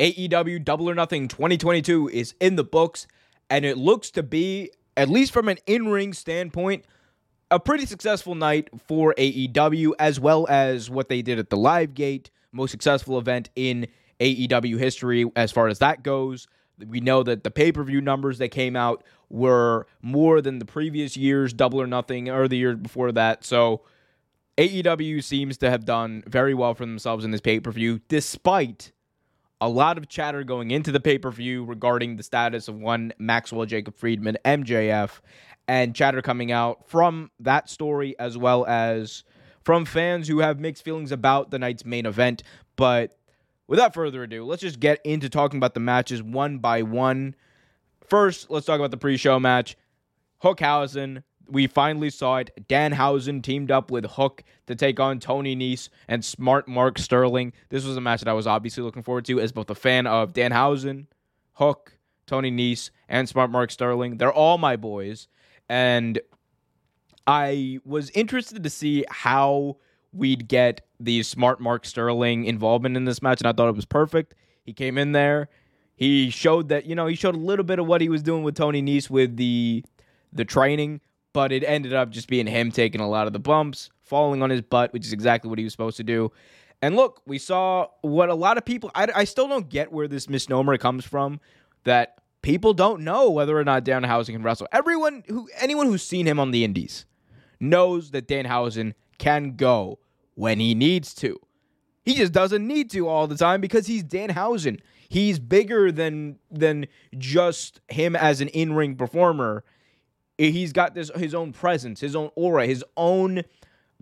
AEW Double or Nothing 2022 is in the books, and it looks to be, at least from an in ring standpoint, a pretty successful night for AEW, as well as what they did at the Live Gate, most successful event in AEW history as far as that goes. We know that the pay per view numbers that came out were more than the previous year's Double or Nothing or the year before that. So AEW seems to have done very well for themselves in this pay per view, despite a lot of chatter going into the pay per view regarding the status of one Maxwell Jacob Friedman, MJF, and chatter coming out from that story as well as from fans who have mixed feelings about the night's main event. But without further ado, let's just get into talking about the matches one by one. First, let's talk about the pre show match. Hookhausen we finally saw it. Danhausen teamed up with Hook to take on Tony Nese and Smart Mark Sterling. This was a match that I was obviously looking forward to as both a fan of Danhausen, Hook, Tony Nese, and Smart Mark Sterling. They're all my boys. And I was interested to see how we'd get the Smart Mark Sterling involvement in this match, and I thought it was perfect. He came in there. He showed that, you know, he showed a little bit of what he was doing with Tony Nese with the the training but it ended up just being him taking a lot of the bumps, falling on his butt, which is exactly what he was supposed to do. And look, we saw what a lot of people, I, I still don't get where this misnomer comes from that people don't know whether or not Danhausen can wrestle. Everyone who, anyone who's seen him on the indies knows that Danhausen can go when he needs to. He just doesn't need to all the time because he's Danhausen. He's bigger than than just him as an in-ring performer he's got this his own presence, his own aura, his own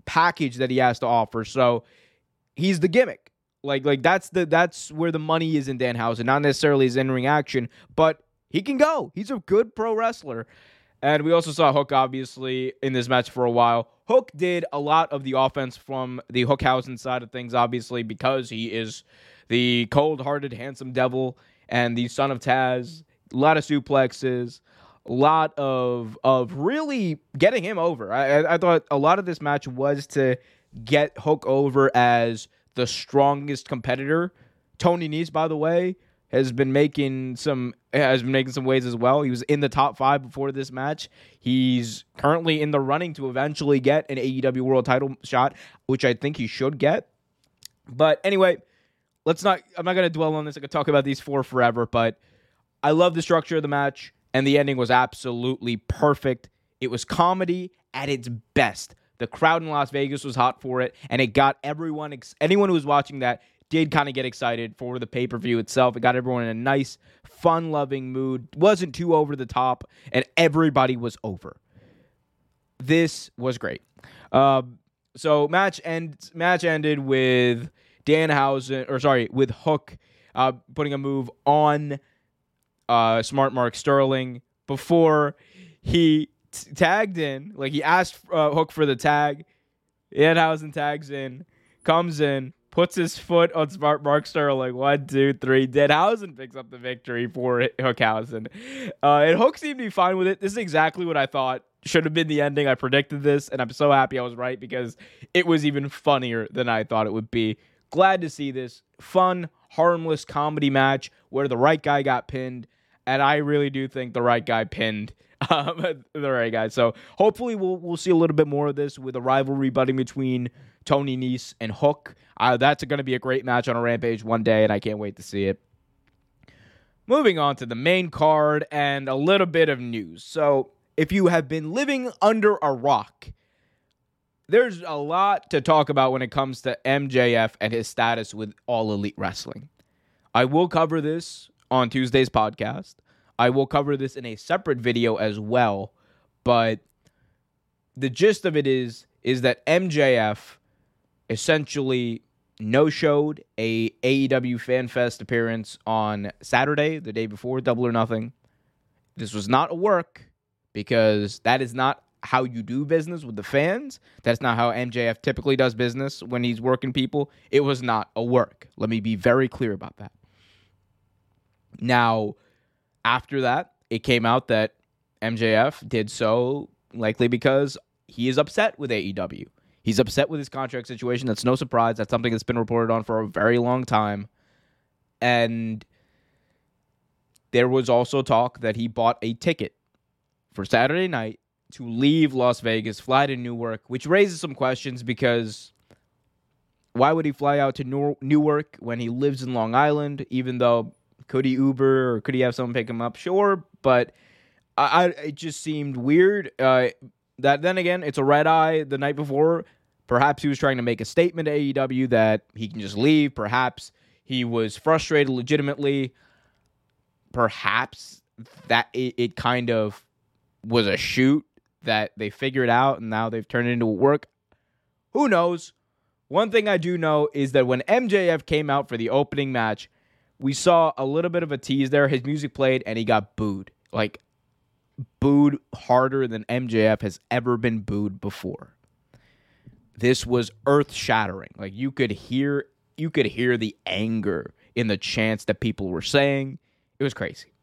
package that he has to offer. So he's the gimmick. Like like that's the that's where the money is in Danhausen, not necessarily his in ring action, but he can go. He's a good pro wrestler. And we also saw Hook obviously in this match for a while. Hook did a lot of the offense from the Hookhausen side of things, obviously, because he is the cold hearted, handsome devil and the son of Taz. A lot of suplexes, lot of of really getting him over. I, I thought a lot of this match was to get Hook over as the strongest competitor. Tony Nese, by the way, has been making some has been making some waves as well. He was in the top five before this match. He's currently in the running to eventually get an AEW World Title shot, which I think he should get. But anyway, let's not. I'm not going to dwell on this. I could talk about these four forever, but I love the structure of the match and the ending was absolutely perfect. It was comedy at its best. The crowd in Las Vegas was hot for it, and it got everyone, anyone who was watching that, did kind of get excited for the pay per view itself. It got everyone in a nice, fun loving mood. wasn't too over the top, and everybody was over. This was great. Um, so match end match ended with Danhausen, or sorry, with Hook uh, putting a move on uh, Smart Mark Sterling before he t- tagged in. Like he asked uh, Hook for the tag. Danhausen tags in, comes in, puts his foot on Smart Mark Sterling. One, two, three. Danhausen picks up the victory for Hookhausen. Uh, and Hook seemed to be fine with it. This is exactly what I thought should have been the ending. I predicted this, and I'm so happy I was right because it was even funnier than I thought it would be. Glad to see this fun, harmless comedy match where the right guy got pinned and I really do think the right guy pinned um, the right guy. So hopefully we'll we'll see a little bit more of this with a rivalry budding between Tony Nese and Hook. Uh, that's going to be a great match on a Rampage one day, and I can't wait to see it. Moving on to the main card and a little bit of news. So if you have been living under a rock, there's a lot to talk about when it comes to MJF and his status with All Elite Wrestling. I will cover this on Tuesday's podcast. I will cover this in a separate video as well, but the gist of it is is that MJF essentially no-showed a AEW FanFest appearance on Saturday, the day before Double or Nothing. This was not a work because that is not how you do business with the fans. That's not how MJF typically does business when he's working people. It was not a work. Let me be very clear about that. Now, after that, it came out that MJF did so likely because he is upset with AEW. He's upset with his contract situation. That's no surprise. That's something that's been reported on for a very long time. And there was also talk that he bought a ticket for Saturday night to leave Las Vegas, fly to Newark, which raises some questions because why would he fly out to Newark when he lives in Long Island? Even though could he Uber or could he have someone pick him up? Sure, but I, I it just seemed weird. Uh, that then again, it's a red eye the night before. Perhaps he was trying to make a statement to AEW that he can just leave. Perhaps he was frustrated legitimately. Perhaps that it, it kind of was a shoot that they figured out and now they've turned it into work. Who knows? One thing I do know is that when MJF came out for the opening match, we saw a little bit of a tease there. His music played and he got booed. Like, booed harder than MJF has ever been booed before. This was earth shattering. Like, you could hear. You could hear the anger in the chants that people were saying. It was crazy.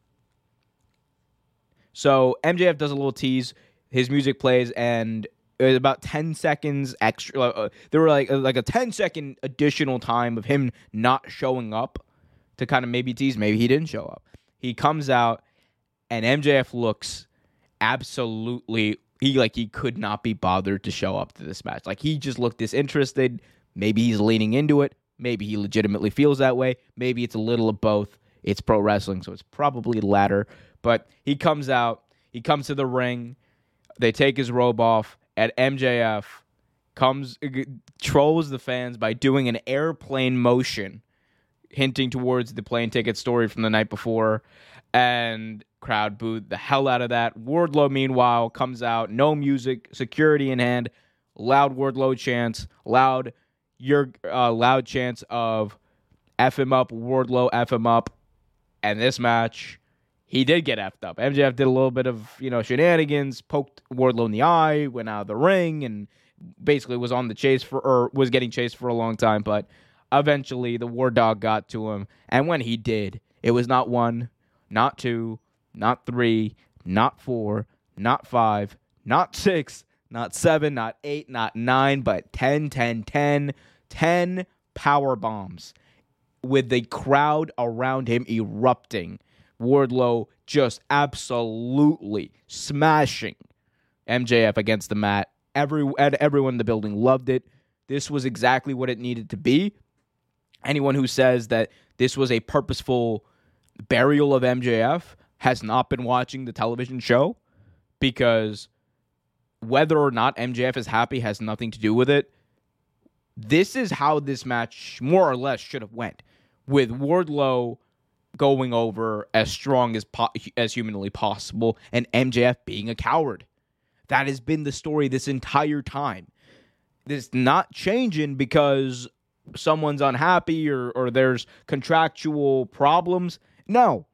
So MJF does a little tease. His music plays, and it was about 10 seconds extra. Uh, there were like uh, like a 10 second additional time of him not showing up to kind of maybe tease. Maybe he didn't show up. He comes out, and MJF looks absolutely. He like he could not be bothered to show up to this match. Like he just looked disinterested. Maybe he's leaning into it. Maybe he legitimately feels that way. Maybe it's a little of both. It's pro wrestling, so it's probably the latter. But he comes out, he comes to the ring, they take his robe off, and MJF comes trolls the fans by doing an airplane motion, hinting towards the plane ticket story from the night before, and crowd booed the hell out of that. Wardlow, meanwhile, comes out, no music, security in hand, loud Wardlow chants, loud your uh, loud chants of F him up, Wardlow, F him up. And this match, he did get effed up. MJF did a little bit of, you know, shenanigans, poked Wardlow in the eye, went out of the ring, and basically was on the chase for, or was getting chased for a long time. But eventually the War Dog got to him. And when he did, it was not one, not two, not three, not four, not five, not six, not seven, not eight, not nine, but 10, 10, 10, 10 power bombs with the crowd around him erupting Wardlow just absolutely smashing MJF against the mat. Every everyone in the building loved it. This was exactly what it needed to be. Anyone who says that this was a purposeful burial of MJF has not been watching the television show because whether or not MJF is happy has nothing to do with it. This is how this match more or less should have went with Wardlow going over as strong as po- as humanly possible and MJF being a coward. That has been the story this entire time. This not changing because someone's unhappy or or there's contractual problems. No.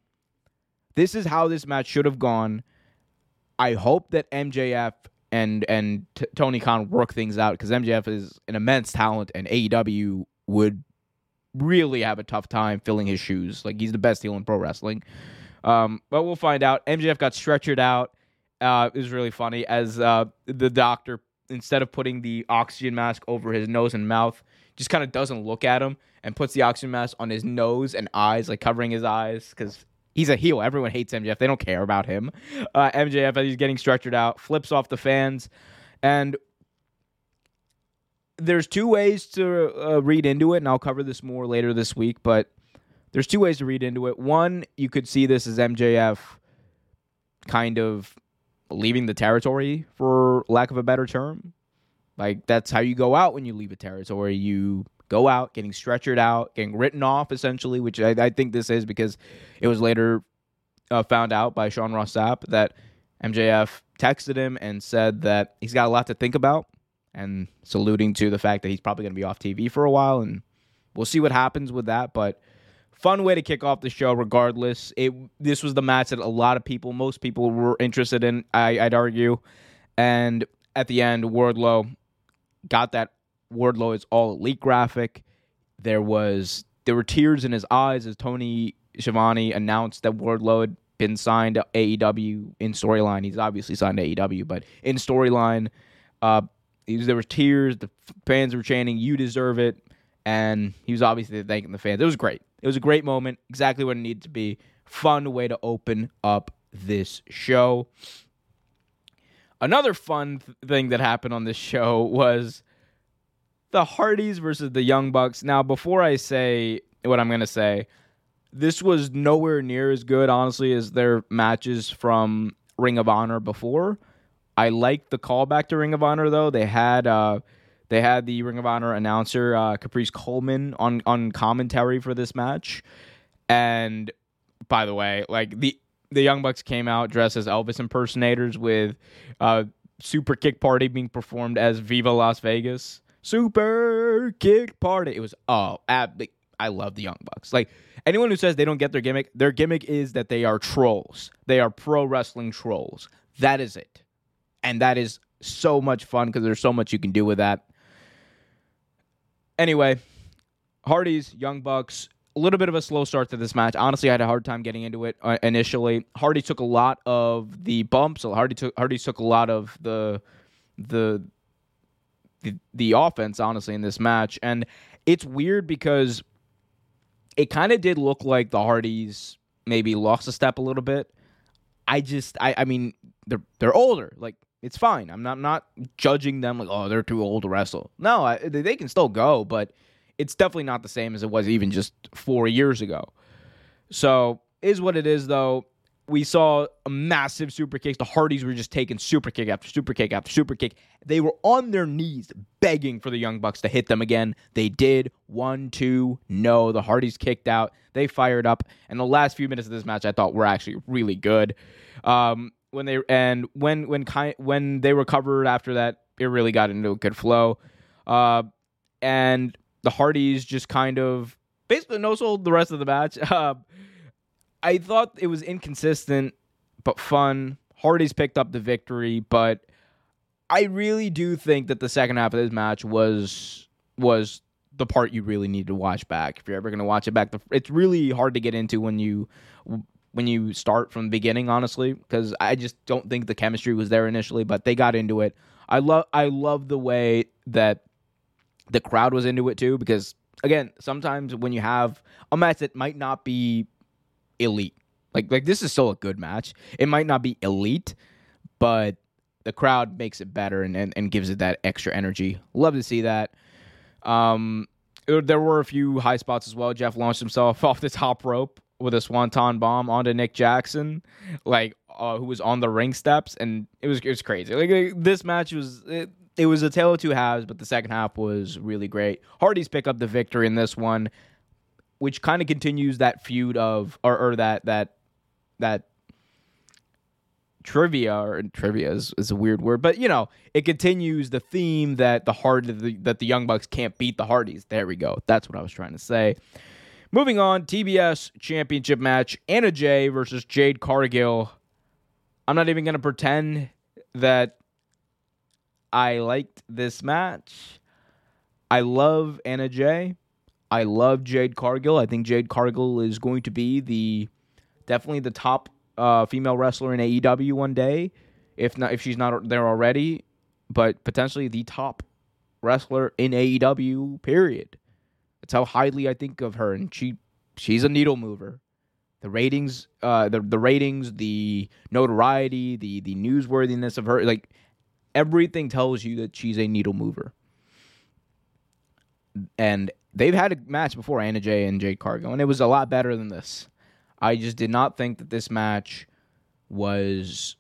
This is how this match should have gone. I hope that MJF and and T- Tony Khan work things out because MJF is an immense talent and AEW would really have a tough time filling his shoes. Like he's the best heel in pro wrestling. Um, but we'll find out. MJF got stretchered out. Uh, it was really funny as uh, the doctor, instead of putting the oxygen mask over his nose and mouth, just kind of doesn't look at him and puts the oxygen mask on his nose and eyes, like covering his eyes, because he's a heel. Everyone hates MJF. They don't care about him. Uh, MJF, as he's getting stretchered out, flips off the fans. And there's two ways to uh, read into it, and I'll cover this more later this week. But there's two ways to read into it. One, you could see this as MJF kind of leaving the territory, for lack of a better term. Like that's how you go out when you leave a territory. You go out, getting stretchered out, getting written off, essentially, which I, I think this is because it was later uh, found out by Sean Ross Sapp that MJF texted him and said that he's got a lot to think about and saluting to the fact that he's probably going to be off TV for a while, and we'll see what happens with that. But fun way to kick off the show, regardless. It this was the match that a lot of people, most people, were interested in. I, I'd argue, and at the end, Wardlow got that Wardlow is all elite graphic. There was there were tears in his eyes as Tony Schiavone announced that Wardlow had been signed to AEW in storyline. He's obviously signed to AEW, but in storyline, uh, there were tears. The fans were chanting, "You deserve it," and he was obviously thanking the fans. It was great. It was a great moment, exactly what it needed to be. Fun way to open up this show. Another fun th- thing that happened on this show was the Hardys versus the Young Bucks. Now, before I say what I'm going to say, this was nowhere near as good, honestly, as their matches from Ring of Honor before. I liked the callback to Ring of Honor though. They had uh, they had the Ring of Honor announcer uh, Caprice Coleman on on commentary for this match, and by the way, like the the Young Bucks came out dressed as Elvis impersonators with uh, Super Kick Party being performed as Viva Las Vegas. Super Kick Party. It was oh, ab- I love the Young Bucks. Like anyone who says they don't get their gimmick, their gimmick is that they are trolls. They are pro wrestling trolls. That is it. And that is so much fun because there's so much you can do with that. Anyway, Hardy's, Young Bucks, a little bit of a slow start to this match. Honestly, I had a hard time getting into it uh, initially. Hardy took a lot of the bumps. Hardy took Hardy took a lot of the the the, the offense honestly in this match and it's weird because it kind of did look like the Hardys maybe lost a step a little bit. I just I I mean they're they're older. Like it's fine. I'm not not judging them like oh they're too old to wrestle. No, I, they can still go, but it's definitely not the same as it was even just four years ago. So is what it is though. We saw a massive super kick. The Hardys were just taking super kick after super kick after super kick. They were on their knees begging for the Young Bucks to hit them again. They did. One, two, no. The Hardys kicked out. They fired up. And the last few minutes of this match I thought were actually really good. Um, when they and when when when they recovered after that, it really got into a good flow. Uh, and the Hardys just kind of basically no sold the rest of the match. Uh, I thought it was inconsistent but fun. Hardys picked up the victory, but I really do think that the second half of this match was was the part you really need to watch back if you're ever going to watch it back. It's really hard to get into when you when you start from the beginning, honestly, because I just don't think the chemistry was there initially, but they got into it. I love I love the way that the crowd was into it too, because again, sometimes when you have a match that might not be elite, like like this is still a good match. It might not be elite, but the crowd makes it better and, and, and gives it that extra energy. Love to see that. Um, there were a few high spots as well. Jeff launched himself off the top rope with a swanton bomb onto Nick Jackson, like uh, who was on the ring steps, and it was it was crazy. Like this match was it, it was a tale of two halves, but the second half was really great. Hardy's pick up the victory in this one, which kind of continues that feud of or, or that that that trivia or trivia is, is a weird word, but you know, it continues the theme that the hard that the Young Bucks can't beat the Hardys. There we go. That's what I was trying to say. Moving on, TBS championship match, Anna Jay versus Jade Cargill. I'm not even going to pretend that I liked this match. I love Anna Jay. I love Jade Cargill. I think Jade Cargill is going to be the definitely the top uh, female wrestler in AEW one day, if not if she's not there already, but potentially the top wrestler in AEW. Period. That's how highly I think of her, and she she's a needle mover. The ratings, uh, the the ratings, the notoriety, the the newsworthiness of her, like everything tells you that she's a needle mover. And they've had a match before, Anna Jay and Jade Cargill, and it was a lot better than this. I just did not think that this match was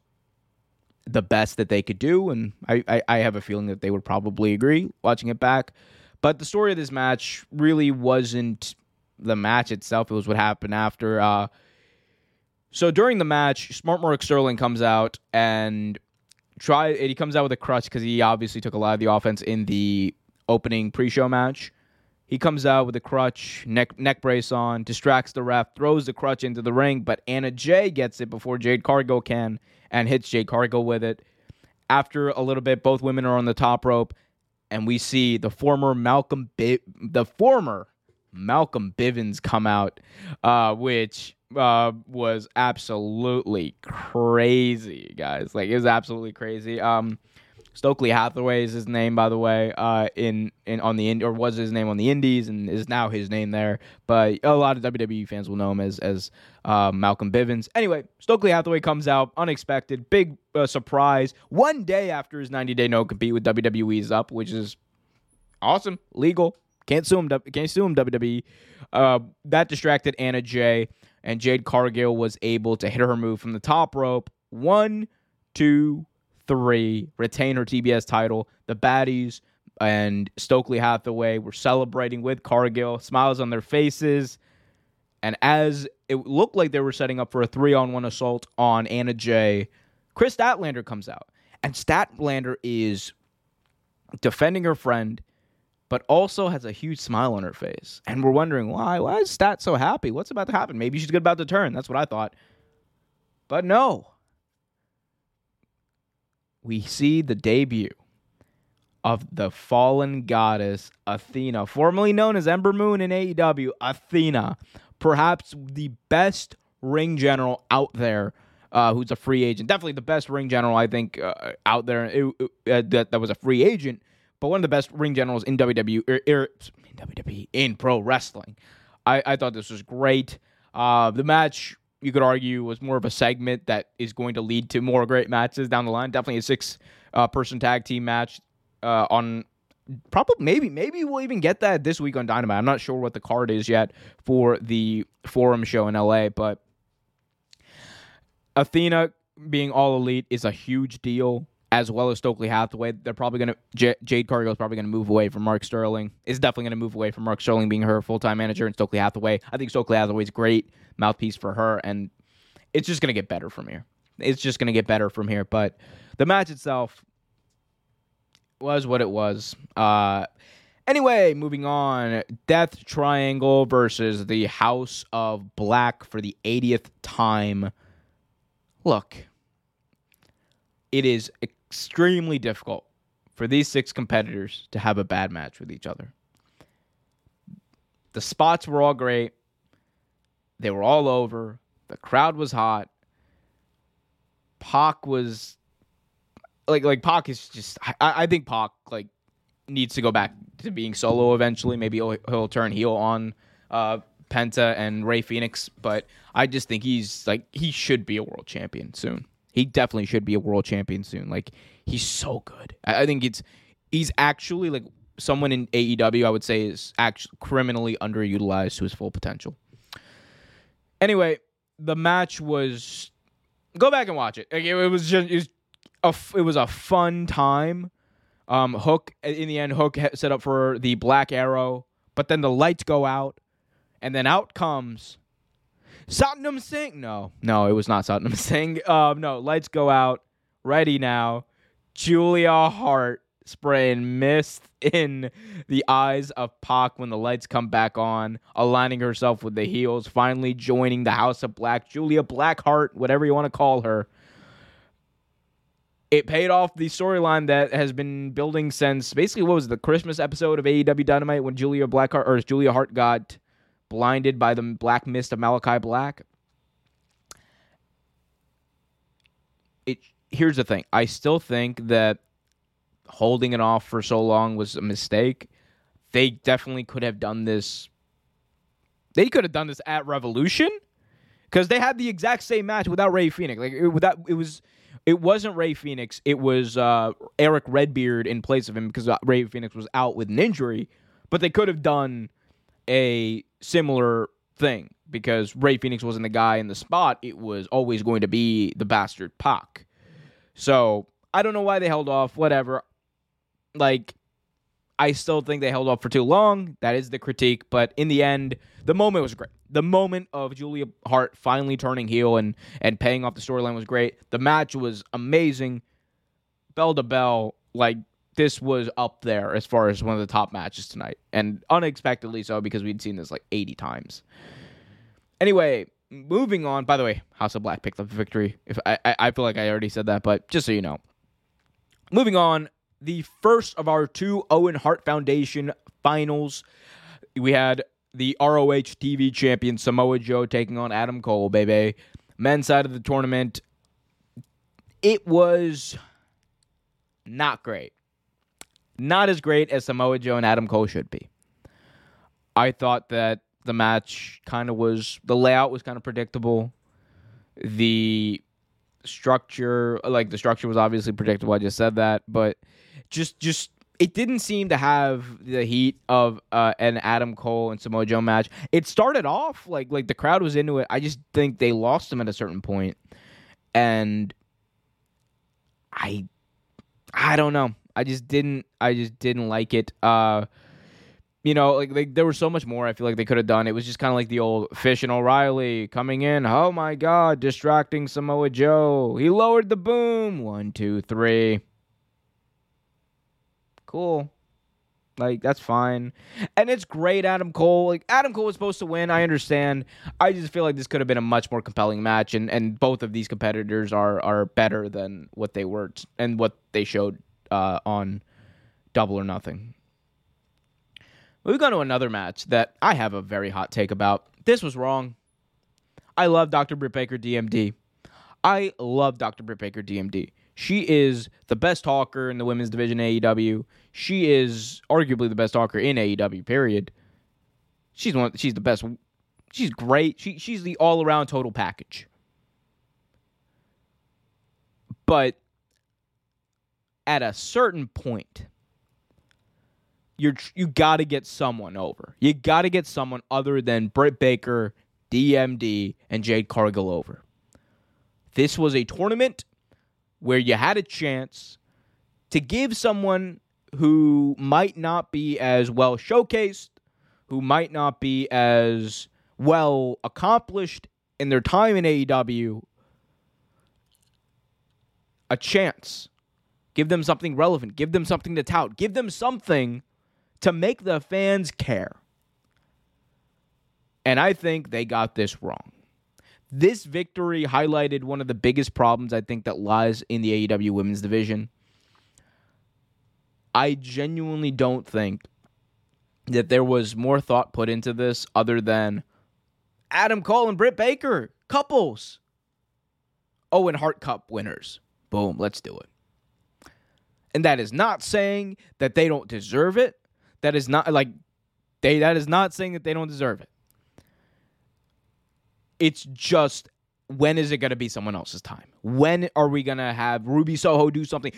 the best that they could do, and I, I, I have a feeling that they would probably agree watching it back. But the story of this match really wasn't the match itself; it was what happened after. Uh, so during the match, Smart Mark Sterling comes out and try. He comes out with a crutch because he obviously took a lot of the offense in the opening pre-show match. He comes out with a crutch, neck neck brace on, distracts the ref, throws the crutch into the ring, but Anna Jay gets it before Jade Cargill can and hits Jade Cargill with it. After a little bit, both women are on the top rope and we see the former Malcolm B- the former Malcolm Bivens come out, uh, which uh, was absolutely crazy, guys. Like it was absolutely crazy. Um, Stokely Hathaway is his name, by the way, uh, in in on the or was his name on the Indies and is now his name there. But a lot of WWE fans will know him as as uh, Malcolm Bivens. Anyway, Stokely Hathaway comes out unexpected, big uh, surprise. One day after his 90 day no compete with WWE's up, which is awesome, legal. Can't sue him. Can't sue him. WWE. Uh, that distracted Anna Jay, and Jade Cargill was able to hit her move from the top rope. One, two, three, retain her TBS title. The baddies and Stokely Hathaway were celebrating with Cargill, smiles on their faces. And as it looked like they were setting up for a three on one assault on Anna Jay, Kris Statlander comes out. And Statlander is defending her friend, but also has a huge smile on her face. And we're wondering why. Why is Stat so happy? What's about to happen? Maybe she's good about to turn. That's what I thought. But no we see the debut of the fallen goddess Athena, formerly known as Ember Moon in AEW. Athena, perhaps the best ring general out there. Uh, who's a free agent? Definitely the best ring general I think uh, out there it, uh, that that was a free agent, but one of the best ring generals in WWE, er, er, in WWE in pro wrestling. I, I thought this was great. Uh, the match you could argue was more of a segment that is going to lead to more great matches down the line. Definitely a six uh, person tag team match uh, on probably maybe maybe we'll even get that this week on Dynamite. I'm not sure what the card is yet for the Forum show in LA, but Athena being all elite is a huge deal as well as Stokely Hathaway. They're probably going to J- Jade Cargill is probably going to move away from Mark Sterling. Is definitely going to move away from Mark Sterling being her full time manager and Stokely Hathaway. I think Stokely Hathaway is great mouthpiece for her, and it's just going to get better from here. It's just going to get better from here. But the match itself was what it was. Uh, anyway, moving on. Death Triangle versus the House of Black for the 80th time. Look, it is extremely difficult for these six competitors to have a bad match with each other. The spots were all great. They were all over. The crowd was hot. Pac was like like Pac is just I, I think Pac like needs to go back to being solo eventually. Maybe he'll, he'll turn heel on uh, Penta and Rey Fenix, but I just think he's like he should be a world champion soon. He definitely should be a world champion soon. Like he's so good. I, I think it's he's actually like someone in AEW. I would say is actually criminally underutilized to his full potential. Anyway, the match was go back and watch it. Like, it, it was just it was a it was a fun time. Um, Hook in the end, Hook set up for the Black Arrow, but then the lights go out, and then out comes Satnam Singh. No, no, it was not Satnam Singh. Um, no, lights go out. Ready now. Julia Hart spraying mist in the eyes of Pac when the lights come back on, aligning herself with the heels, finally joining the House of Black. Julia Blackheart, whatever you want to call her. It paid off the storyline that has been building since basically what was the Christmas episode of AEW Dynamite when Julia Blackheart or Julia Hart got blinded by the black mist of Malachi Black. It here's the thing. I still think that holding it off for so long was a mistake. They definitely could have done this. They could have done this at Revolution because they had the exact same match without Rey Fenix. Like it, without it was, it wasn't Rey Fenix. It was uh, Eric Redbeard in place of him because Rey Fenix was out with an injury. But they could have done a similar thing because Rey Fenix wasn't the guy in the spot. It was always going to be the bastard Pac. So I don't know why they held off. Whatever. Like, I still think they held off for too long. That is the critique. But in the end, the moment was great. The moment of Julia Hart finally turning heel and and paying off the storyline was great. The match was amazing. Bell to bell, like this was up there as far as one of the top matches tonight, and unexpectedly so because we'd seen this like 80 times. Anyway, moving on. By the way, House of Black picked up the victory. If I, I feel like I already said that, but just so you know. Moving on, the first of our two Owen Hart Foundation finals. We had the ROH TV champion Samoa Joe taking on Adam Cole, baby. Men's side of the tournament. It was not great. Not as great as Samoa Joe and Adam Cole should be. I thought that the match kind of was the layout was kind of predictable. The structure, like the structure was obviously predictable. I just said that, but just just it didn't seem to have the heat of uh, an Adam Cole and Samoa Joe match. It started off like like the crowd was into it. I just think they lost them at a certain point, and I I don't know. I just didn't I just didn't like it. Uh you know, like, there was so much more I feel like they could have done. It was just kind of like the old Fish and O'Reilly coming in. Oh my God, distracting Samoa Joe. He lowered the boom. One, two, three. Cool. Like that's fine. And it's great Adam Cole. Like Adam Cole was supposed to win. I understand. I just feel like this could have been a much more compelling match and and both of these competitors are are better than what they were and what they showed uh, on Double or Nothing. We've gone to another match that I have a very hot take about. This was wrong. I love Dr. Britt Baker DMD. I love Dr. Britt Baker DMD. She is the best talker in the women's division AEW. She is arguably the best talker in AEW. Period. She's one. She's the best. She's great. She she's the all around total package. But at a certain point, you're you got to get someone over. You got to get someone other than Britt Baker, DMD, and Jade Cargill over. This was a tournament where you had a chance to give someone who might not be as well showcased, who might not be as well accomplished in their time in AEW, a chance. Give them something relevant. Give them something to tout. Give them something to make the fans care. And I think they got this wrong. This victory highlighted one of the biggest problems I think that lies in the AEW women's division. I genuinely don't think that there was more thought put into this other than Adam Cole and Britt Baker, couples. Oh, and Hart Cup winners. Boom, let's do it. And that is not saying that they don't deserve it. That is not like they that is not saying that they don't deserve it. It's just when is it going to be someone else's time? When are we going to have Ruby Soho do something?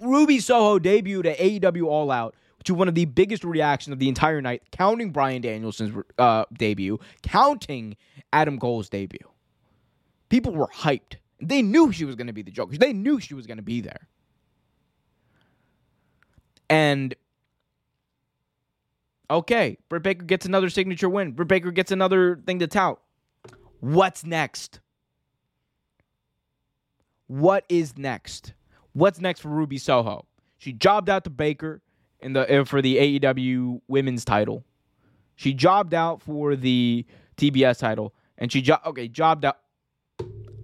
Ruby Soho debuted at AEW All Out to one of the biggest reactions of the entire night, counting Bryan Danielson's uh, debut, counting Adam Cole's debut. People were hyped. They knew she was going to be the Joker. They knew she was going to be there. And okay, Britt Baker gets another signature win. Britt Baker gets another thing to tout. What's next? What is next? What's next for Ruby Soho? She jobbed out to Baker in the uh, for the AEW Women's Title. She jobbed out for the TBS title, and she jo- okay jobbed out.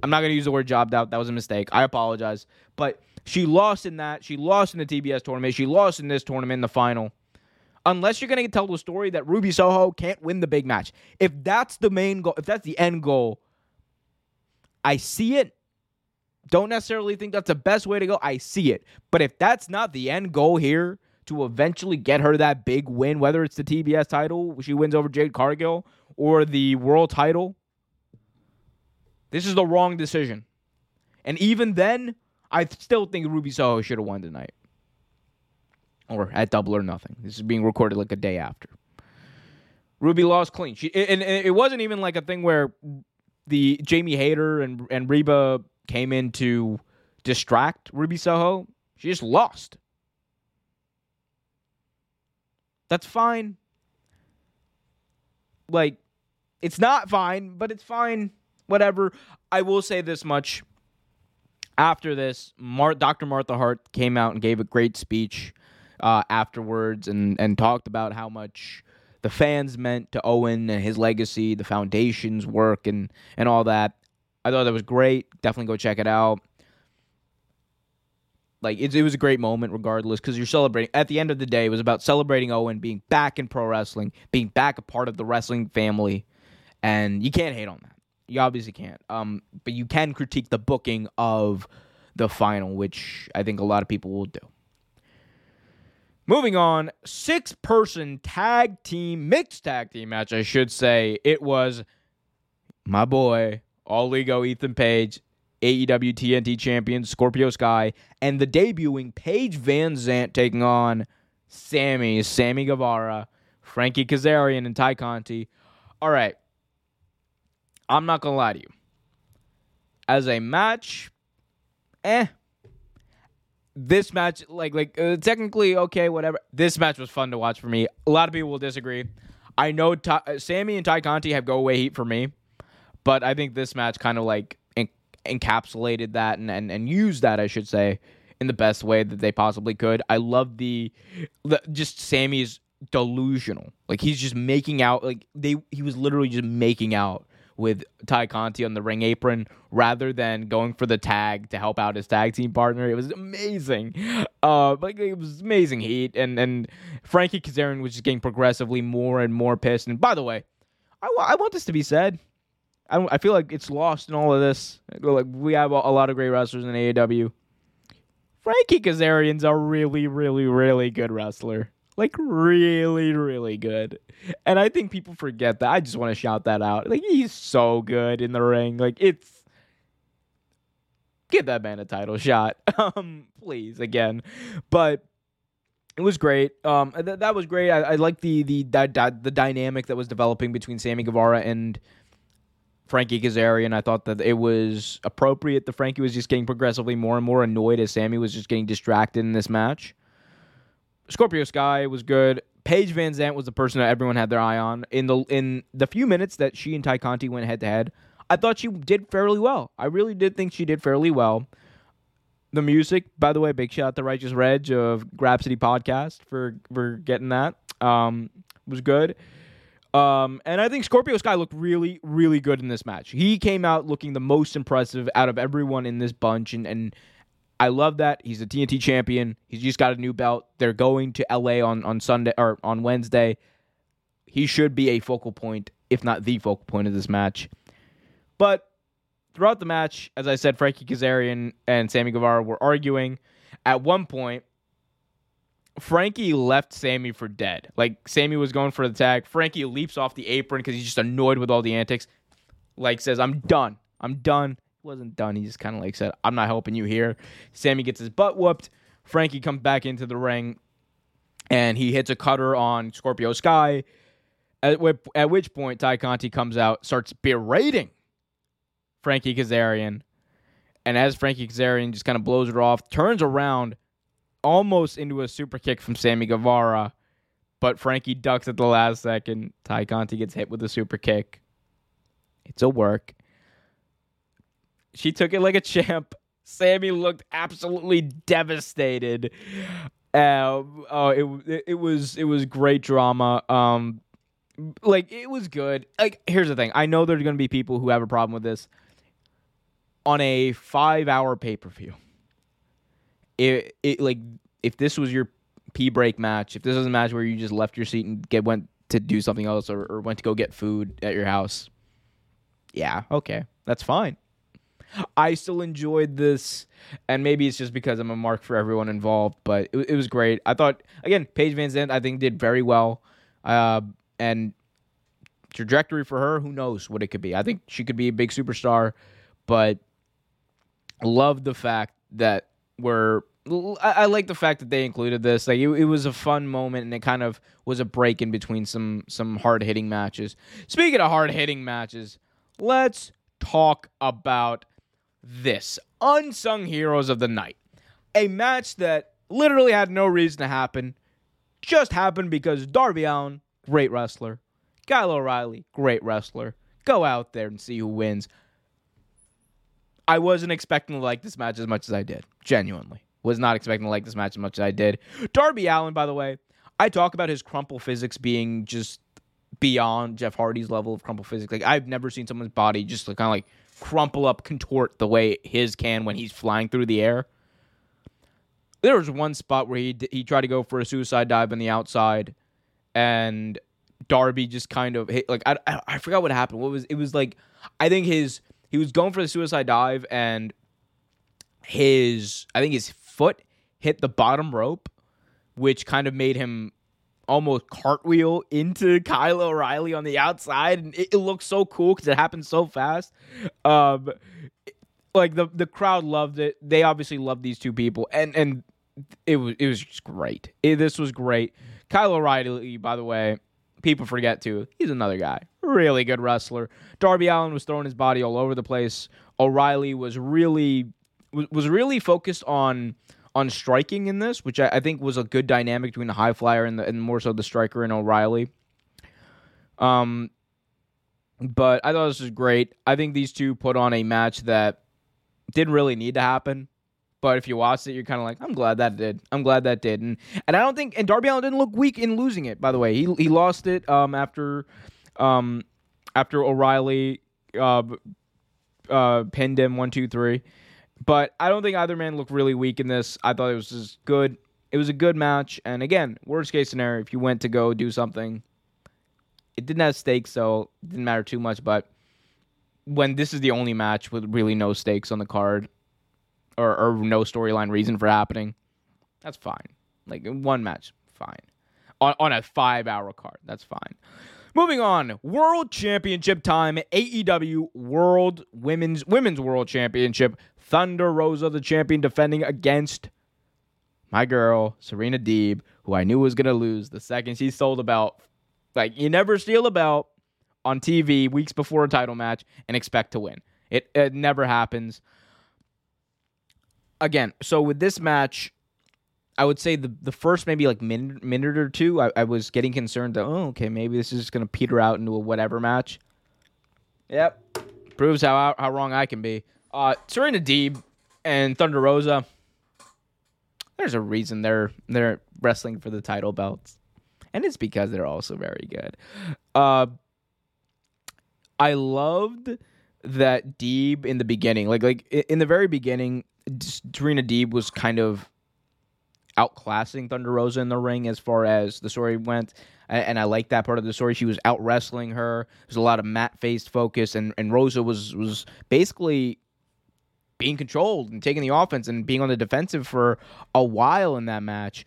I'm not gonna use the word jobbed out. That was a mistake. I apologize, but she lost in that. She lost in the TBS tournament. She lost in this tournament in the final unless you're going to tell the story that Ruby Soho can't win the big match. If that's the main goal, if that's the end goal, I see it. Don't necessarily think that's the best way to go. I see it. But if that's not the end goal here to eventually get her that big win, whether it's the TBS title, she wins over Jade Cargill, or the world title, this is the wrong decision. And even then, I still think Ruby Soho should have won tonight or at double or nothing. This is being recorded like a day after. Ruby lost clean. She and, and it wasn't even like a thing where the Jamie Hayter and and Reba came in to distract Ruby Soho. She just lost. That's fine. Like, it's not fine, but it's fine. Whatever. I will say this much. After this, Mar- Dr. Martha Hart came out and gave a great speech uh, afterwards and, and talked about how much the fans meant to Owen and his legacy, the foundation's work, and, and all that. I thought that was great. Definitely go check it out. Like it, it was a great moment, regardless, because you're celebrating. At the end of the day, it was about celebrating Owen being back in pro wrestling, being back a part of the wrestling family, and you can't hate on that. You obviously can't. Um, but you can critique the booking of the final, which I think a lot of people will do. Moving on, six person tag team, mixed tag team match, I should say. It was my boy, all ego Ethan Page, AEW TNT champion Scorpio Sky, and the debuting Paige VanZant taking on Sammy, Sammy Guevara, Frankie Kazarian, and Tay Conti. All right. I'm not to lie to you. As a match, eh, this match, like, like uh, technically okay, whatever. This match was fun to watch for me. A lot of people will disagree. I know Tay, uh, Sammy and Tay Conti have go away heat for me, but I think this match kind of like en- encapsulated that and, and and used that, I should say, in the best way that they possibly could. I love the, the just Sammy's delusional. Like he's just making out. Like they, he was literally just making out with Tay Conti on the ring apron rather than going for the tag to help out his tag team partner. It was amazing. Uh, like it was amazing heat, and and Frankie Kazarian was just getting progressively more and more pissed. And by the way, I, I want this to be said. I, I feel like it's lost in all of this. Like we have a, a lot of great wrestlers in AEW. Frankie Kazarian's a really, really, really good wrestler like really, really good. And I think people forget that. I just want to shout that out. Like he's so good in the ring. Like it's give that man a title shot. Um, please again. But it was great. Um, th- that was great. I, I like the the that, that the dynamic that was developing between Sammy Guevara and Frankie Kazarian. I thought that it was appropriate that Frankie was just getting progressively more and more annoyed as Sammy was just getting distracted in this match. Scorpio Sky was good. Paige VanZant was the person that everyone had their eye on in the in the few minutes that she and Tay Conti went head to head. I thought she did fairly well. I really did think she did fairly well. The music, by the way, big shout out to Righteous Reg of Grapsity Podcast for for getting that. Um, was good. Um, and I think Scorpio Sky looked really, really good in this match. He came out looking the most impressive out of everyone in this bunch, and and I love that. He's a TNT champion. He's just got a new belt. They're going to LA on, on Sunday or on Wednesday. He should be a focal point, if not the focal point of this match. But throughout the match, as I said, Frankie Kazarian and Sammy Guevara were arguing. At one point, Frankie left Sammy for dead. Like Sammy was going for the tag. Frankie leaps off the apron because he's just annoyed with all the antics. Like says, I'm done. I'm done wasn't done. He just kind of like said, I'm not helping you here. Sammy gets his butt whooped. Frankie comes back into the ring and he hits a cutter on Scorpio Sky. At, at which point, Tay Conti comes out, starts berating Frankie Kazarian. And as Frankie Kazarian just kind of blows it off, turns around almost into a super kick from Sammy Guevara. But Frankie ducks at the last second. Tay Conti gets hit with a super kick. It's a work. She took it like a champ. Sammy looked absolutely devastated. Uh, oh, it it was it was great drama. Um, like it was good. Like here's the thing. I know there's gonna be people who have a problem with this. On a five hour pay per view, it it like if this was your pee break match, if this was a match where you just left your seat and get went to do something else or, or went to go get food at your house, yeah, okay, that's fine. I still enjoyed this, and maybe it's just because I'm a mark for everyone involved, but it, it was great. I thought again, Paige VanZant I think did very well, uh, and trajectory for her, who knows what it could be. I think she could be a big superstar, but love the fact that we're. I, I like the fact that they included this. Like it, it was a fun moment, and it kind of was a break in between some some hard hitting matches. Speaking of hard hitting matches, let's talk about this Unsung Heroes of the Night. A match that literally had no reason to happen, just happened because Darby Allin, great wrestler, Kyle O'Reilly, great wrestler. Go out there and see who wins. I wasn't expecting to like this match as much as I did. Genuinely. Was not expecting to like this match as much as I did. Darby Allin, by the way, I talk about his crumple physics being just beyond Jeff Hardy's level of crumple physics. Like I've never seen someone's body just kind of like crumple up, contort the way his can when he's flying through the air. There was one spot where he he tried to go for a suicide dive on the outside, and Darby just kind of hit, like I, I I forgot what happened. What was it? Was like I think his he was going for the suicide dive and his I think his foot hit the bottom rope which kind of made him almost cartwheel into Kyle O'Reilly on the outside, and it, it looks so cool because it happened so fast. Um, like the the crowd loved it. They obviously loved these two people, and and it was it was just great. It, this was great. Kyle O'Reilly, by the way, people forget too. He's another guy, really good wrestler. Darby Allin was throwing his body all over the place. O'Reilly was really was, was really focused on on striking in this, which I, I, think was a good dynamic between the high flyer and the and more so the striker and O'Reilly. Um, but I thought this was great. I think these two put on a match that didn't really need to happen. But if you watched it, you're kind of like, I'm glad that did. I'm glad that did. And and I don't think and Darby Allin didn't look weak in losing it. By the way, he he lost it um after um after O'Reilly uh uh pinned him one two three. But I don't think either man looked really weak in this. I thought it was just good. It was a good match. And again, worst case scenario, if you went to go do something, it didn't have stakes, so it didn't matter too much. But when this is the only match with really no stakes on the card or, or no storyline reason for happening, that's fine. Like one match, fine. On, on a five hour card, that's fine. Moving on, World Championship time. AEW World Women's Women's World Championship. Thunder Rosa, the champion, defending against my girl Serena Deeb, who I knew was gonna lose the second she sold a belt. Like you never steal a belt on TV weeks before a title match and expect to win. It, it never happens. Again, so with this match, I would say the the first maybe like minute minute or two, I, I was getting concerned that oh okay maybe this is just gonna peter out into a whatever match. Yep, proves how how wrong I can be. Uh, Serena Deeb and Thunder Rosa. There's a reason they're they're wrestling for the title belts, and it's because they're also very good. Uh, I loved that Deeb in the beginning, like like in the very beginning, Serena Deeb was kind of outclassing Thunder Rosa in the ring as far as the story went. And I like that part of the story. She was out wrestling her. There's a lot of mat faced focus, and, and Rosa was was basically being controlled and taking the offense and being on the defensive for a while in that match.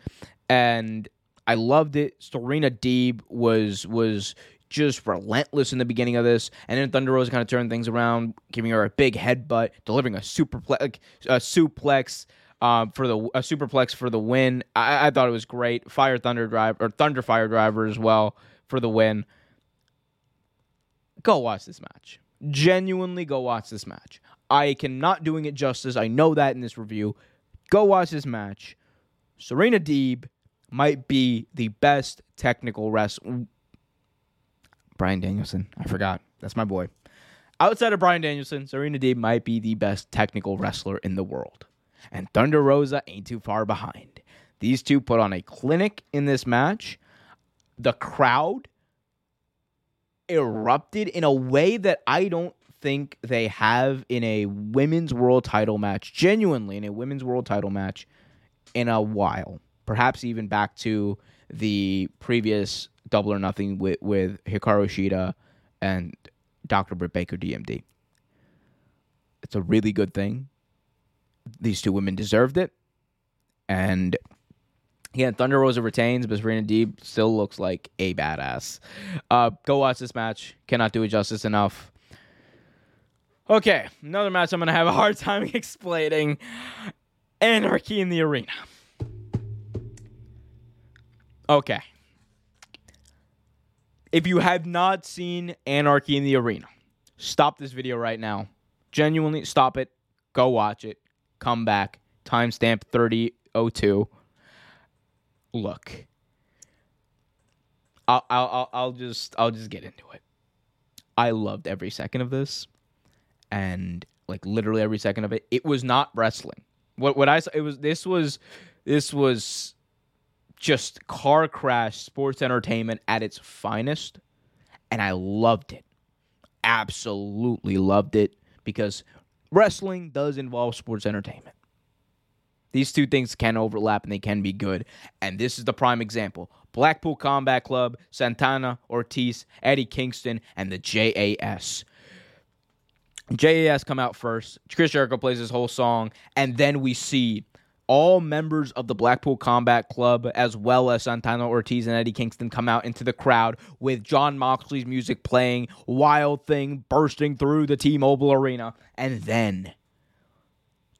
And I loved it. Serena Deeb was was just relentless in the beginning of this, and then Thunder Rosa kind of turned things around, giving her a big headbutt, delivering a superplex, a suplex um, for the a superplex for the win. I, I thought it was great. Fire Thunder Drive or Thunder Fire Driver as well for the win. Go watch this match. Genuinely, go watch this match. I cannot doing it justice. I know that in this review. Go watch this match. Serena Deeb might be the best technical wrestler Bryan Danielson. I forgot. That's my boy. Outside of Bryan Danielson, Serena Deeb might be the best technical wrestler in the world. And Thunder Rosa ain't too far behind. These two put on a clinic in this match. The crowd erupted in a way that I don't think they have in a women's world title match, genuinely in a women's world title match in a while. Perhaps even back to the previous Double or Nothing with with Hikaru Shida and Dr. Britt Baker DMD. It's a really good thing. These two women deserved it. And yeah, Thunder Rosa retains, but Serena Deeb still looks like a badass. Uh, go watch this match. Cannot do it justice enough. Okay, another match I'm going to have a hard time explaining Anarchy in the Arena. Okay. If you have not seen Anarchy in the Arena, stop this video right now. Genuinely, stop it. Go watch it. Come back. Timestamp 3002. Look. I'll, I'll, I'll just I'll just get into it. I loved every second of this, and like literally every second of it. It was not wrestling. What what I saw it was this was this was just car crash sports entertainment at its finest. And I loved it. Absolutely loved it because wrestling does involve sports entertainment. These two things can overlap and they can be good. And this is the prime example Blackpool Combat Club, Santana, Ortiz, Eddie Kingston, and the JAS. JAS come out first. Chris Jericho plays his whole song, and then we see all members of the Blackpool Combat Club, as well as Santana Ortiz and Eddie Kingston, come out into the crowd with Jon Moxley's music playing, Wild Thing bursting through the T Mobile Arena. And then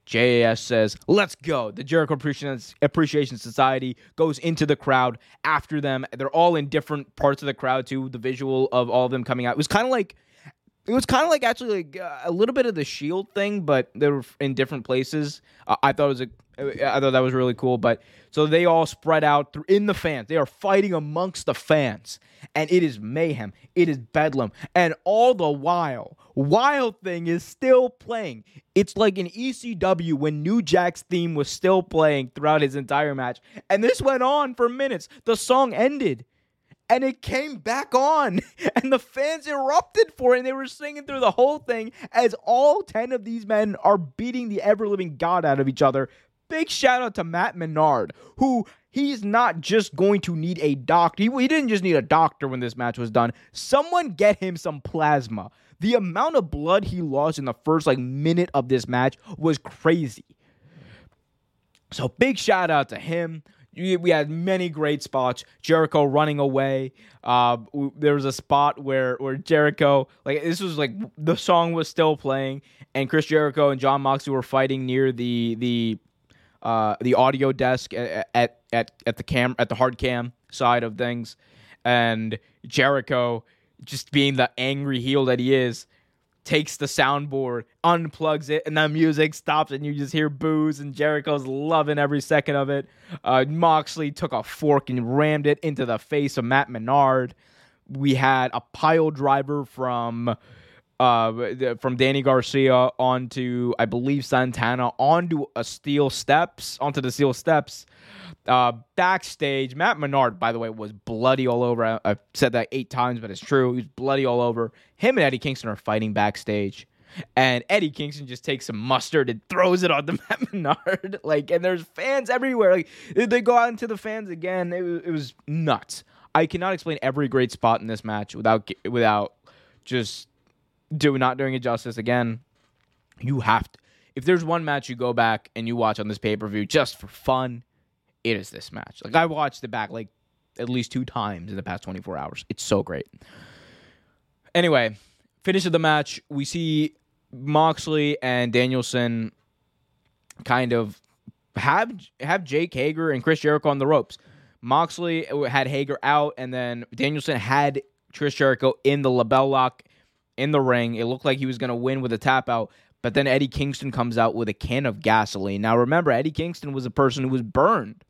JAS says, let's go. The Jericho Appreciation Society goes into the crowd after them. They're all in different parts of the crowd, too. The visual of all of them coming out. It was kind of like. It was kind of like actually like uh, a little bit of the shield thing, but they were in different places. Uh, I thought it was a I thought that was really cool. But so they all spread out in the fans. They are fighting amongst the fans, and it is mayhem. It is bedlam, and all the while, Wild Thing is still playing. It's like an ECW when New Jack's theme was still playing throughout his entire match, and this went on for minutes. The song ended. And it came back on, and the fans erupted for it. And they were singing through the whole thing as all 10 of these men are beating the ever living God out of each other big shout out to Matt Menard, who he's not just going to need a doctor. He, he, didn't just need a doctor when this match was done. Someone get him some plasma. The amount of blood he lost in the first like minute of this match was crazy. So big shout out to him. We had many great spots. Jericho running away. Uh, there was a spot where where Jericho, like this was like the song was still playing, and Chris Jericho and Jon Moxley were fighting near the the uh, the audio desk at, at at at the cam at the hard cam side of things, and Jericho, just being the angry heel that he is, takes the soundboard, unplugs it, and the music stops, and you just hear boos, and Jericho's loving every second of it. Uh, Moxley took a fork and rammed it into the face of Matt Menard. We had a pile driver from uh, from Danny Garcia onto, I believe, Santana onto a steel steps, onto the steel steps. Uh, backstage, Matt Menard, by the way, was bloody all over. I, have said that eight times, but it's true. He's bloody all over. Him and Eddie Kingston are fighting backstage. And Eddie Kingston just takes some mustard and throws it on the Matt Menard. like, and there's fans everywhere. Like, they go out into the fans again. It was, it was nuts. I cannot explain every great spot in this match without without just do not doing it justice again. You have to. If there's one match you go back and you watch on this pay per view just for fun, it is this match. Like I watched it back like at least two times in the past 24 hours. It's so great. Anyway, finish of the match, we see Moxley and Danielson kind of have have Jake Hager and Chris Jericho on the ropes. Moxley had Hager out, and then Danielson had Chris Jericho in the LeBell Lock in the ring. It looked like he was going to win with a tap out, but then Eddie Kingston comes out with a can of gasoline. Now, remember, Eddie Kingston was a person who was burned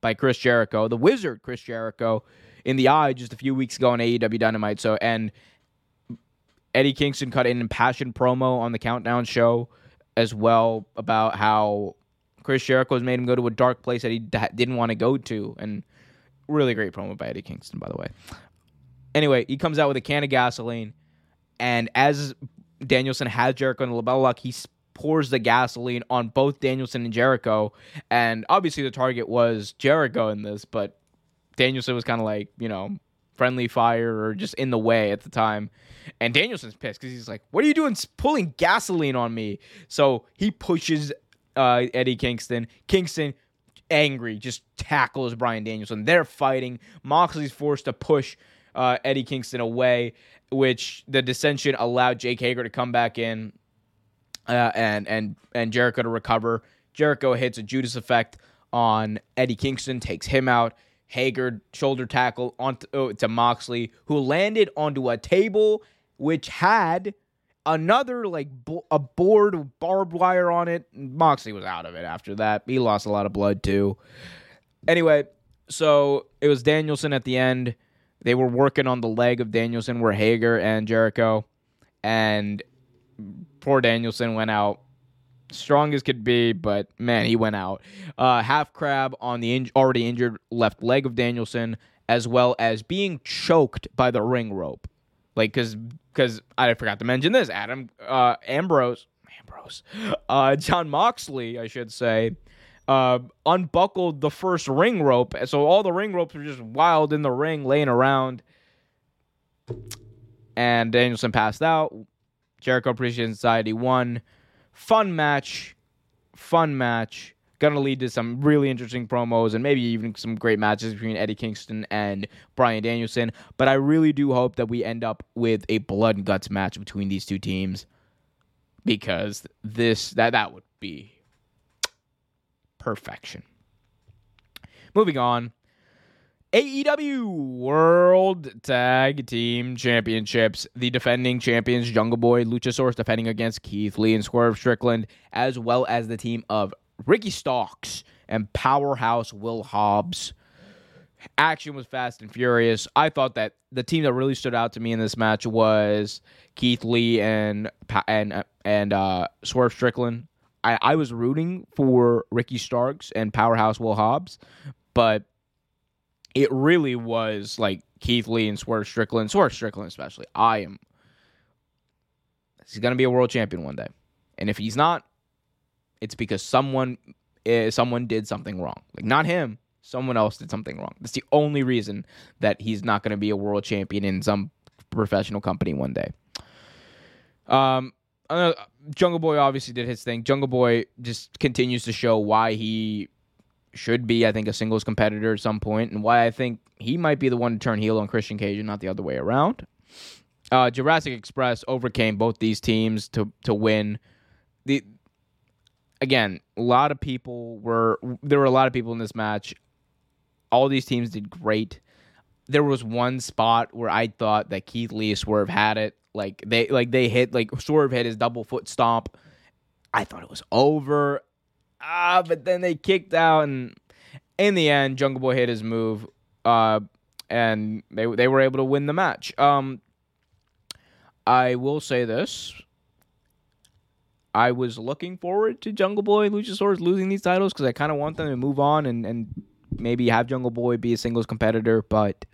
by Chris Jericho, the wizard Chris Jericho, in the eye just a few weeks ago on AEW Dynamite. So, and Eddie Kingston cut an impassioned promo on the Countdown show as well about how Chris Jericho has made him go to a dark place that he d- didn't want to go to. And really great promo by Eddie Kingston, by the way. Anyway, he comes out with a can of gasoline and as Danielson has Jericho in the LeBell Lock, he pours the gasoline on both Danielson and Jericho. And obviously, the target was Jericho in this, but Danielson was kind of like, you know, friendly fire or just in the way at the time. And Danielson's pissed because he's like, What are you doing pulling gasoline on me? So he pushes uh, Eddie Kingston. Kingston, angry, just tackles Bryan Danielson. They're fighting. Moxley's forced to push uh, Eddie Kingston away which the dissension allowed Jake Hager to come back in uh, and and and Jericho to recover. Jericho hits a Judas effect on Eddie Kingston, takes him out. Hager shoulder tackle onto oh, to Moxley, who landed onto a table which had another like bo- a board with barbed wire on it. Moxley was out of it after that. He lost a lot of blood too. Anyway, so it was Danielson at the end they were working on the leg of Danielson where Hager and Jericho, and poor Danielson went out strong as could be, but man, he went out. Uh, half crab on the in- already injured left leg of Danielson, as well as being choked by the ring rope. Like, cause, cause I forgot to mention this. Adam uh, Ambrose, Ambrose, uh, Jon Moxley, I should say, uh, unbuckled the first ring rope. So all the ring ropes were just wild in the ring, laying around. And Danielson passed out. Jericho Appreciation Society won. Fun match. Fun match. to lead to some really interesting promos and maybe even some great matches between Eddie Kingston and Bryan Danielson. But I really do hope that we end up with a blood and guts match between these two teams because this that that would be perfection. Moving on. AEW World Tag Team Championships. The defending champions Jungle Boy, Luchasaurus defending against Keith Lee and Swerve Strickland, as well as the team of Ricky Starks and Powerhouse Will Hobbs. Action was fast and furious. I thought that the team that really stood out to me in this match was Keith Lee and and and uh, Swerve Strickland. I, I was rooting for Ricky Starks and Powerhouse Will Hobbs, but it really was like Keith Lee and Swerve Strickland, Swerve Strickland especially. I am. He's gonna be a world champion one day, and if he's not, it's because someone, uh, someone did something wrong. Like not him, someone else did something wrong. That's the only reason that he's not gonna be a world champion in some professional company one day. Um, uh, Jungle Boy obviously did his thing. Jungle Boy just continues to show why he should be, I think, a singles competitor at some point, and why I think he might be the one to turn heel on Christian Cage and not the other way around. Uh, Jurassic Express overcame both these teams to to win. The again, a lot of people were there were a lot of people in this match. All these teams did great. There was one spot where I thought that Keith Lee Swerve had it. Like they like they hit like Swerve hit his double foot stomp. I thought it was over ah, but then they kicked out, and in the end, Jungle Boy hit his move, uh, and they they were able to win the match. Um, I will say this. I was looking forward to Jungle Boy and Luchasaurus losing these titles because I kind of want them to move on and, and maybe have Jungle Boy be a singles competitor, but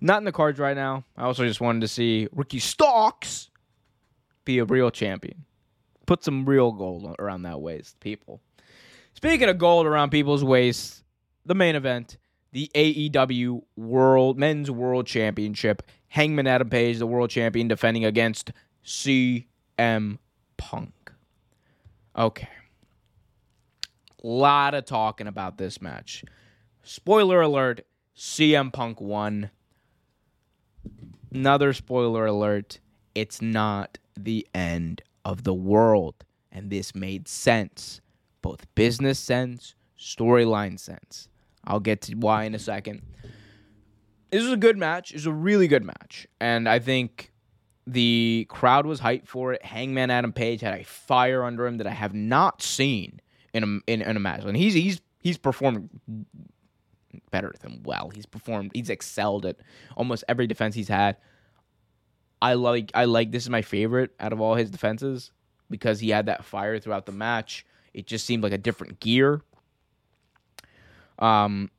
not in the cards right now. I also just wanted to see Ricky Starks be a real champion. Put some real gold around that waist, people. Speaking of gold around people's waists, the main event, the AEW World Men's World Championship. Hangman Adam Page, the world champion, defending against CM Punk. Okay. A lot of talking about this match. Spoiler alert, CM Punk won. Another spoiler alert, it's not the end of the world. And this made sense both business sense, storyline sense. I'll get to why in a second. This was a good match. It was a really good match. And I think the crowd was hyped for it. Hangman Adam Page had a fire under him that I have not seen in a in, in a match. And he's he's he's performed better than well. He's performed he's excelled at almost every defense he's had. I like I like this is my favorite out of all his defenses because he had that fire throughout the match. It just seemed like a different gear. Um,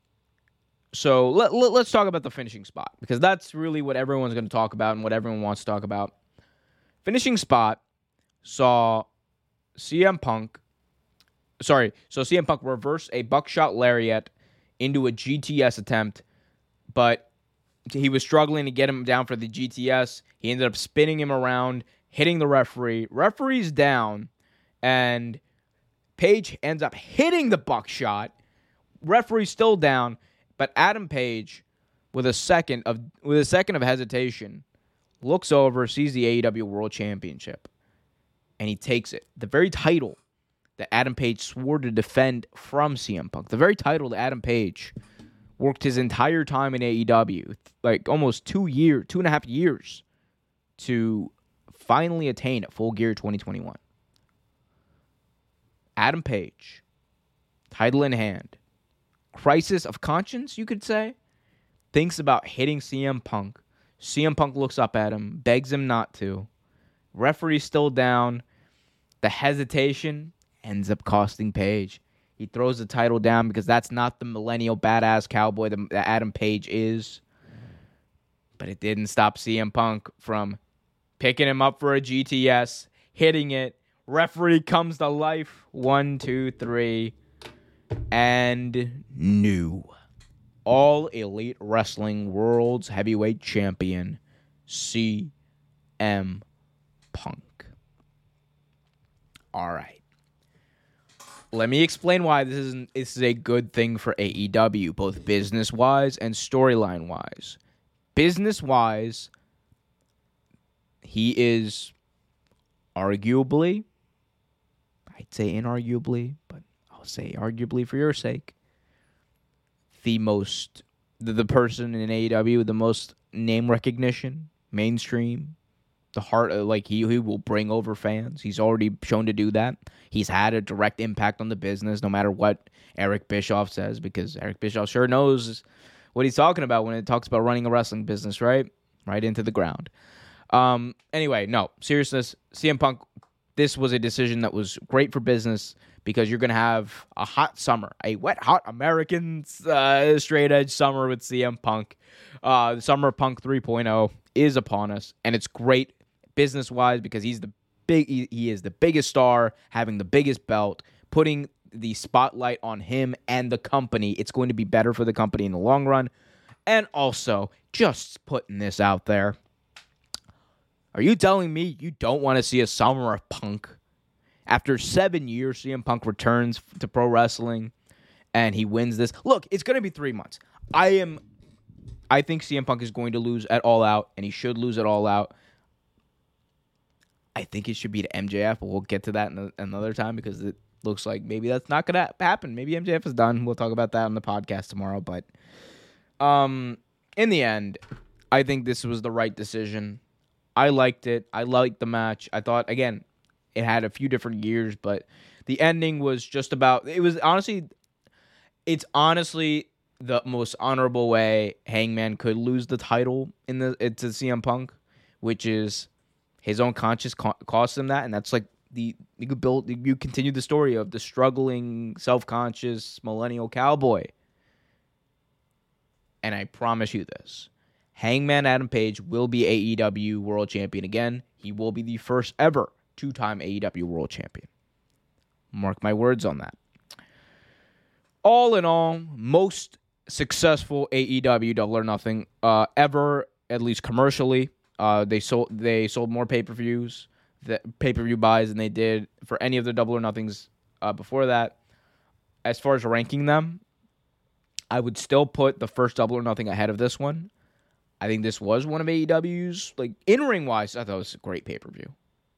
so let, let, us talk about the finishing spot because that's really what everyone's going to talk about and what everyone wants to talk about. Finishing spot saw CM Punk. Sorry, so CM Punk reversed a buckshot lariat into a GTS attempt, but he was struggling to get him down for the GTS. He ended up spinning him around, hitting the referee. Referee's down, and Page ends up hitting the buckshot. Referee's still down, but Adam Page, with a second of with a second of hesitation, looks over, sees the AEW World Championship, and he takes it. The very title that Adam Page swore to defend from CM Punk. The very title that Adam Page worked his entire time in AEW, like almost two years, two and a half years, to finally attain at Full Gear 2021. Adam Page, title in hand, crisis of conscience, you could say, thinks about hitting CM Punk. CM Punk looks up at him, begs him not to. Referee still down. The hesitation ends up costing Page. He throws the title down because that's not the millennial badass cowboy that Adam Page is. But it didn't stop CM Punk from picking him up for a GTS, hitting it, Referee comes to life. One, two, three. And new. All Elite Wrestling World's Heavyweight Champion, CM Punk. All right. Let me explain why this is this is a good thing for AEW, both business wise and storyline wise. Business wise, he is arguably, I'd say inarguably, but I'll say arguably for your sake, the most the, the person in AEW with the most name recognition, mainstream, the heart uh, like he, he will bring over fans. He's already shown to do that. He's had a direct impact on the business no matter what Eric Bischoff says because Eric Bischoff sure knows what he's talking about when it talks about running a wrestling business, right? Right into the ground. Um anyway, no, seriousness, CM Punk this was a decision that was great for business because you're going to have a hot summer, a wet, hot American uh, straight edge summer with CM Punk. Uh, summer Punk 3.0 is upon us, and it's great business wise because he's the big he, he is the biggest star, having the biggest belt, putting the spotlight on him and the company. It's going to be better for the company in the long run. And also, just putting this out there. Are you telling me you don't want to see a summer of punk? After seven years, CM Punk returns to pro wrestling and he wins this. Look, it's going to be three months. I am. I think CM Punk is going to lose at All Out, and he should lose at All Out. I think it should be to MJF, but we'll get to that another time because it looks like maybe that's not going to happen. Maybe MJF is done. We'll talk about that on the podcast tomorrow. But um, in the end, I think this was the right decision. I liked it. I liked the match. I thought again, it had a few different years, but the ending was just about. It was honestly, it's honestly the most honorable way Hangman could lose the title in the to CM Punk, which is his own conscience cost him that, and that's like the you could build you continue the story of the struggling, self conscious millennial cowboy. And I promise you this. Hangman Adam Page will be AEW World Champion again. He will be the first ever two time AEW World Champion. Mark my words on that. All in all, most successful AEW Double or Nothing uh, ever, at least commercially. Uh, they sold they sold more pay per views, pay per view buys than they did for any of the Double or Nothings uh, before that. As far as ranking them, I would still put the first Double or Nothing ahead of this one. I think this was one of AEW's like in ring wise. I thought it was a great pay per view.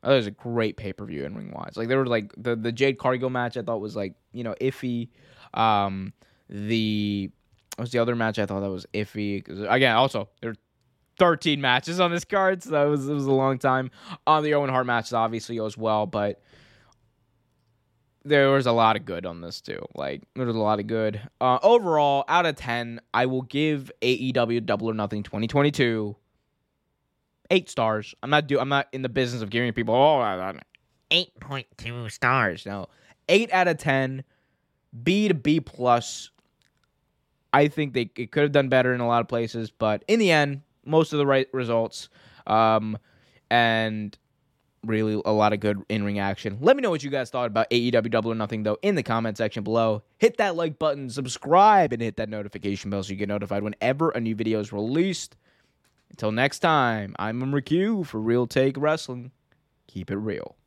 I thought it was a great pay per view in ring wise. Like there were like the the Jade Cargill match. I thought was like you know iffy. Um, the what was the other match I thought that was iffy again also there 13 matches on this card, so that was it was a long time. On um, the Owen Hart matches obviously as well, but there was a lot of good on this too. Like there was a lot of good. Uh, overall, out of 10, I will give AEW Double or Nothing 2022 eight stars. I'm not do I'm not in the business of giving people oh 8.2 stars. No, eight out of 10. B to B plus. I think they it could have done better in a lot of places, but in the end, most of the right results. Um, and really a lot of good in ring action. Let me know what you guys thought about AEW Double or Nothing, though, in the comment section below. Hit that like button, subscribe, and hit that notification bell so you get notified whenever a new video is released. Until next time, I'm McHugh for Real Take Wrestling. Keep it real.